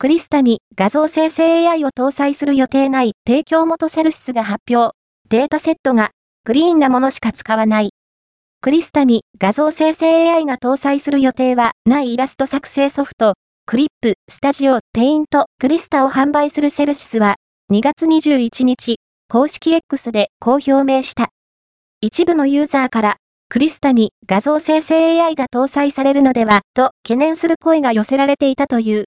クリスタに画像生成 AI を搭載する予定ない提供元セルシスが発表。データセットがクリーンなものしか使わない。クリスタに画像生成 AI が搭載する予定はないイラスト作成ソフト、クリップ、スタジオ、ペイント、クリスタを販売するセルシスは2月21日、公式 X でこう表明した。一部のユーザーから、クリスタに画像生成 AI が搭載されるのでは、と懸念する声が寄せられていたという。